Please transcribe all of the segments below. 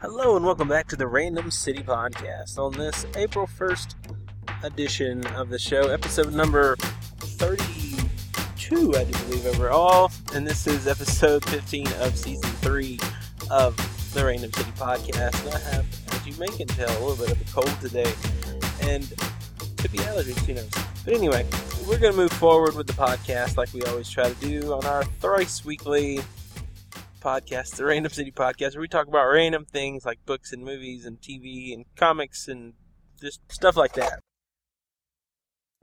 Hello and welcome back to the Random City Podcast. On this April 1st edition of the show, episode number 32, I do believe, overall. And this is episode 15 of season 3 of the Random City Podcast. And I have, as you may can tell, a little bit of a cold today. And could be allergies, who knows. But anyway, we're going to move forward with the podcast like we always try to do on our thrice weekly podcast, the Random City Podcast, where we talk about random things like books and movies and TV and comics and just stuff like that.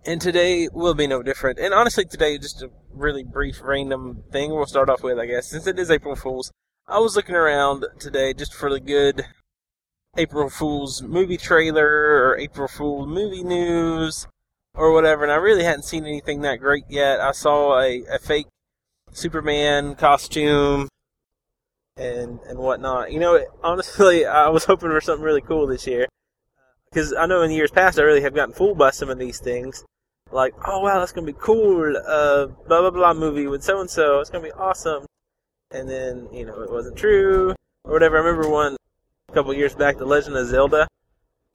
And today will be no different. And honestly, today just a really brief random thing we'll start off with, I guess, since it is April Fool's. I was looking around today just for the good April Fool's movie trailer or April Fool's movie news or whatever, and I really hadn't seen anything that great yet. I saw a, a fake Superman costume and and whatnot. You know, honestly, I was hoping for something really cool this year because I know in years past I really have gotten fooled by some of these things. Like, oh wow, that's gonna be cool. Uh, blah blah blah movie with so and so. It's gonna be awesome. And then you know it wasn't true or whatever. I remember one a couple years back, The Legend of Zelda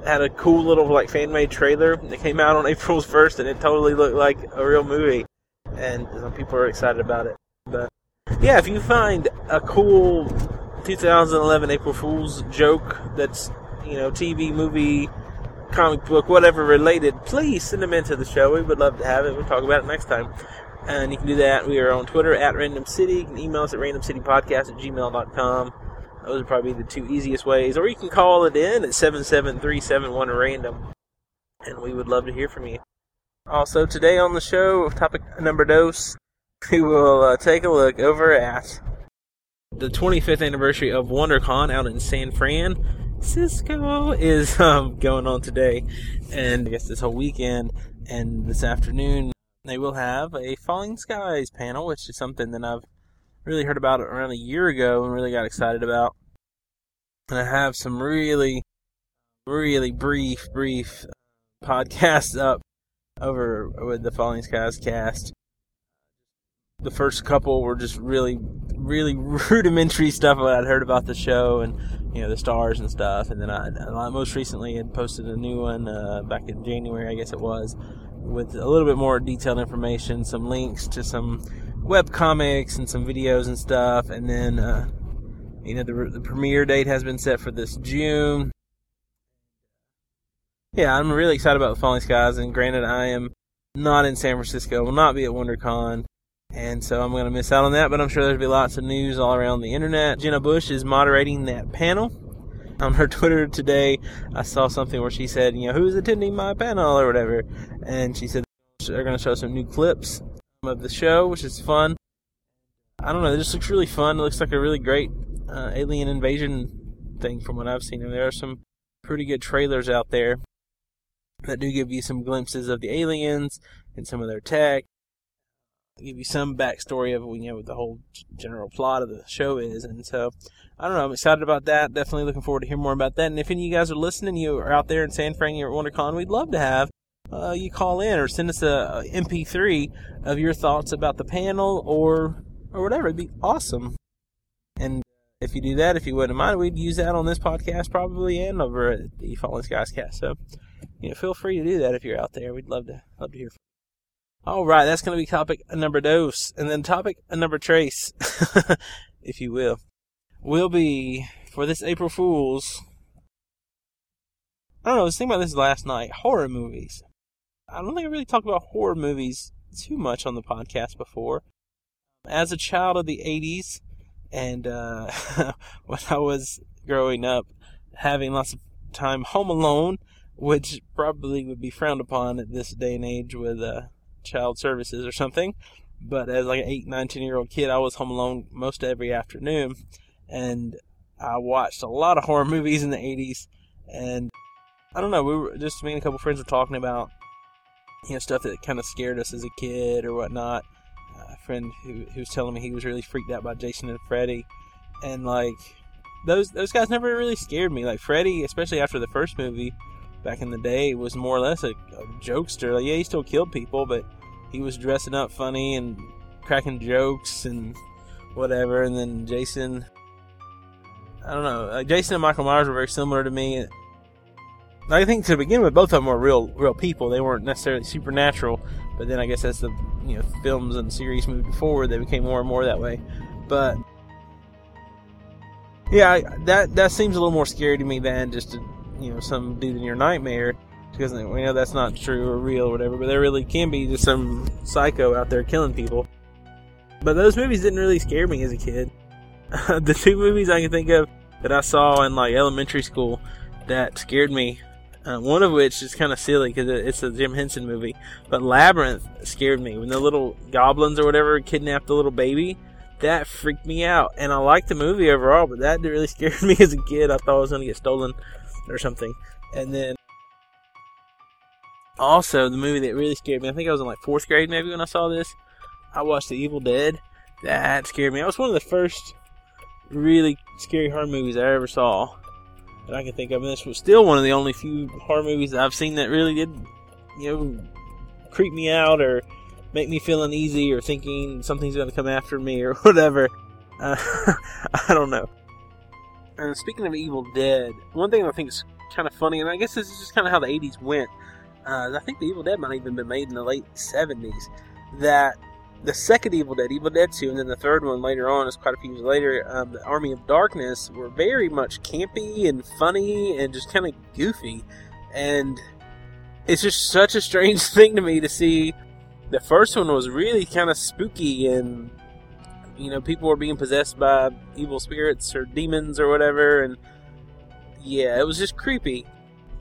had a cool little like fan made trailer that came out on April 1st, and it totally looked like a real movie. And some people are excited about it. But yeah, if you find a cool 2011 April Fool's joke that's, you know, TV, movie, comic book, whatever related, please send them into the show. We would love to have it. We'll talk about it next time. And you can do that. We are on Twitter at Random City. You can email us at randomcitypodcast at gmail.com. Those are probably the two easiest ways. Or you can call it in at 77371 random. And we would love to hear from you. Also, today on the show, topic number dose, we will uh, take a look over at the 25th anniversary of WonderCon out in San Francisco is um, going on today, and I guess this whole weekend and this afternoon. They will have a Falling Skies panel, which is something that I've really heard about around a year ago and really got excited about. And I have some really, really brief, brief podcasts up over with the Falling Skies cast the first couple were just really, really rudimentary stuff I'd heard about the show and you know the stars and stuff. And then I, I most recently had posted a new one uh, back in January, I guess it was, with a little bit more detailed information, some links to some web comics and some videos and stuff. And then uh, you know the, the premiere date has been set for this June. Yeah, I'm really excited about Falling Skies. And granted, I am not in San Francisco, will not be at WonderCon. And so I'm going to miss out on that, but I'm sure there'll be lots of news all around the internet. Jenna Busch is moderating that panel. On her Twitter today, I saw something where she said, you know, who's attending my panel or whatever. And she said they're going to show some new clips of the show, which is fun. I don't know, it just looks really fun. It looks like a really great uh, alien invasion thing from what I've seen. And there are some pretty good trailers out there that do give you some glimpses of the aliens and some of their tech give you some backstory of you know what the whole general plot of the show is, and so I don't know. I'm excited about that. Definitely looking forward to hear more about that. And if any of you guys are listening, you are out there in San Fran, you're at WonderCon, we'd love to have uh, you call in or send us a, a MP3 of your thoughts about the panel or or whatever. It'd be awesome. And if you do that, if you wouldn't mind, we'd use that on this podcast probably and over at the Falling Skies cast. So, you know, feel free to do that if you're out there. We'd love to love to hear from all right, that's going to be topic number dose. And then topic number trace, if you will, will be for this April Fool's. I don't know, I was thinking about this last night. Horror movies. I don't think I really talked about horror movies too much on the podcast before. As a child of the 80s, and uh, when I was growing up, having lots of time home alone, which probably would be frowned upon at this day and age with uh, child services or something. But as like an 8, 19 year old kid, I was home alone most every afternoon. And I watched a lot of horror movies in the 80s. And I don't know, we were just me and a couple friends were talking about, you know, stuff that kind of scared us as a kid or whatnot. Uh, a friend who, who was telling me he was really freaked out by Jason and Freddy. And like, those those guys never really scared me. Like Freddy, especially after the first movie, back in the day was more or less a, a jokester. Like, yeah, he still killed people, but he was dressing up funny and cracking jokes and whatever. And then Jason, I don't know. Like Jason and Michael Myers were very similar to me. I think to begin with, both of them were real, real people. They weren't necessarily supernatural, but then I guess as the you know films and series moved forward, they became more and more that way. But yeah, that that seems a little more scary to me than just a, you know some dude in your nightmare because we know that's not true or real or whatever. But there really can be just some psycho out there killing people. But those movies didn't really scare me as a kid. the two movies I can think of that I saw in like elementary school that scared me. Uh, one of which is kind of silly because it's a Jim Henson movie, but Labyrinth scared me when the little goblins or whatever kidnapped the little baby. That freaked me out, and I liked the movie overall, but that really scared me as a kid. I thought I was going to get stolen or something. And then also the movie that really scared me. I think I was in like fourth grade maybe when I saw this. I watched The Evil Dead. That scared me. That was one of the first really scary horror movies I ever saw that I can think of. And this was still one of the only few horror movies I've seen that really did, you know, creep me out or make me feel uneasy or thinking something's going to come after me or whatever. Uh, I don't know. And speaking of Evil Dead, one thing I think is kind of funny, and I guess this is just kind of how the 80s went. Uh, I think the Evil Dead might have even been made in the late 70s. That the second Evil Dead, Evil Dead 2, and then the third one later on, is quite a few years later, um, the Army of Darkness, were very much campy and funny and just kind of goofy. And it's just such a strange thing to me to see. The first one was really kind of spooky and, you know, people were being possessed by evil spirits or demons or whatever. And yeah, it was just creepy.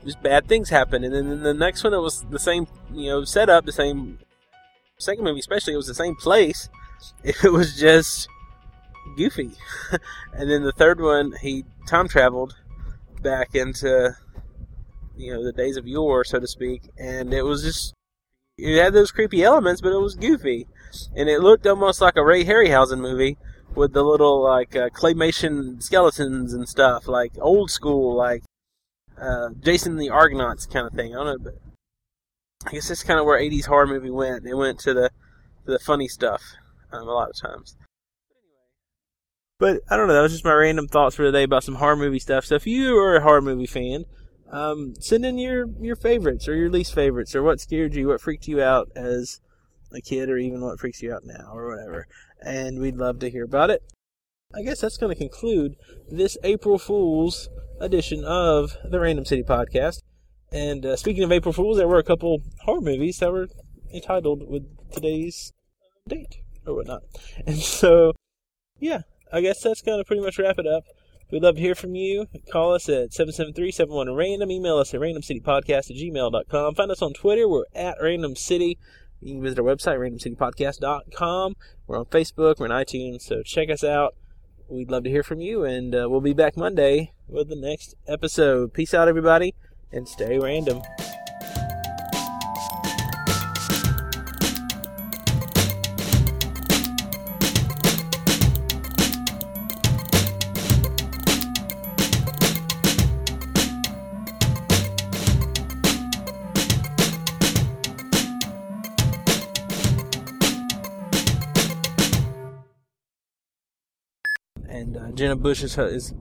Just bad things happened. And then the next one, it was the same, you know, setup, the same second movie especially, it was the same place. It was just goofy. and then the third one, he time traveled back into you know the days of yore, so to speak, and it was just it had those creepy elements, but it was goofy, and it looked almost like a Ray Harryhausen movie with the little like uh, claymation skeletons and stuff, like old school, like uh, Jason the Argonauts kind of thing. I don't know, but I guess that's kind of where 80s horror movie went. It went to the to the funny stuff um, a lot of times. But I don't know. That was just my random thoughts for today about some horror movie stuff. So if you are a horror movie fan, um, send in your your favorites or your least favorites or what scared you, what freaked you out as a kid, or even what freaks you out now or whatever. And we'd love to hear about it. I guess that's going to conclude this April Fool's edition of the Random City Podcast. And uh, speaking of April Fools, there were a couple horror movies that were entitled with today's date or whatnot. And so, yeah, I guess that's going to pretty much wrap it up. We'd love to hear from you. Call us at 773-71-RANDOM. Email us at randomcitypodcast at gmail.com. Find us on Twitter. We're at Random City. You can visit our website, randomcitypodcast.com. We're on Facebook. We're on iTunes. So check us out. We'd love to hear from you. And uh, we'll be back Monday with the next episode. Peace out, everybody and stay random. Jenna Busch is, is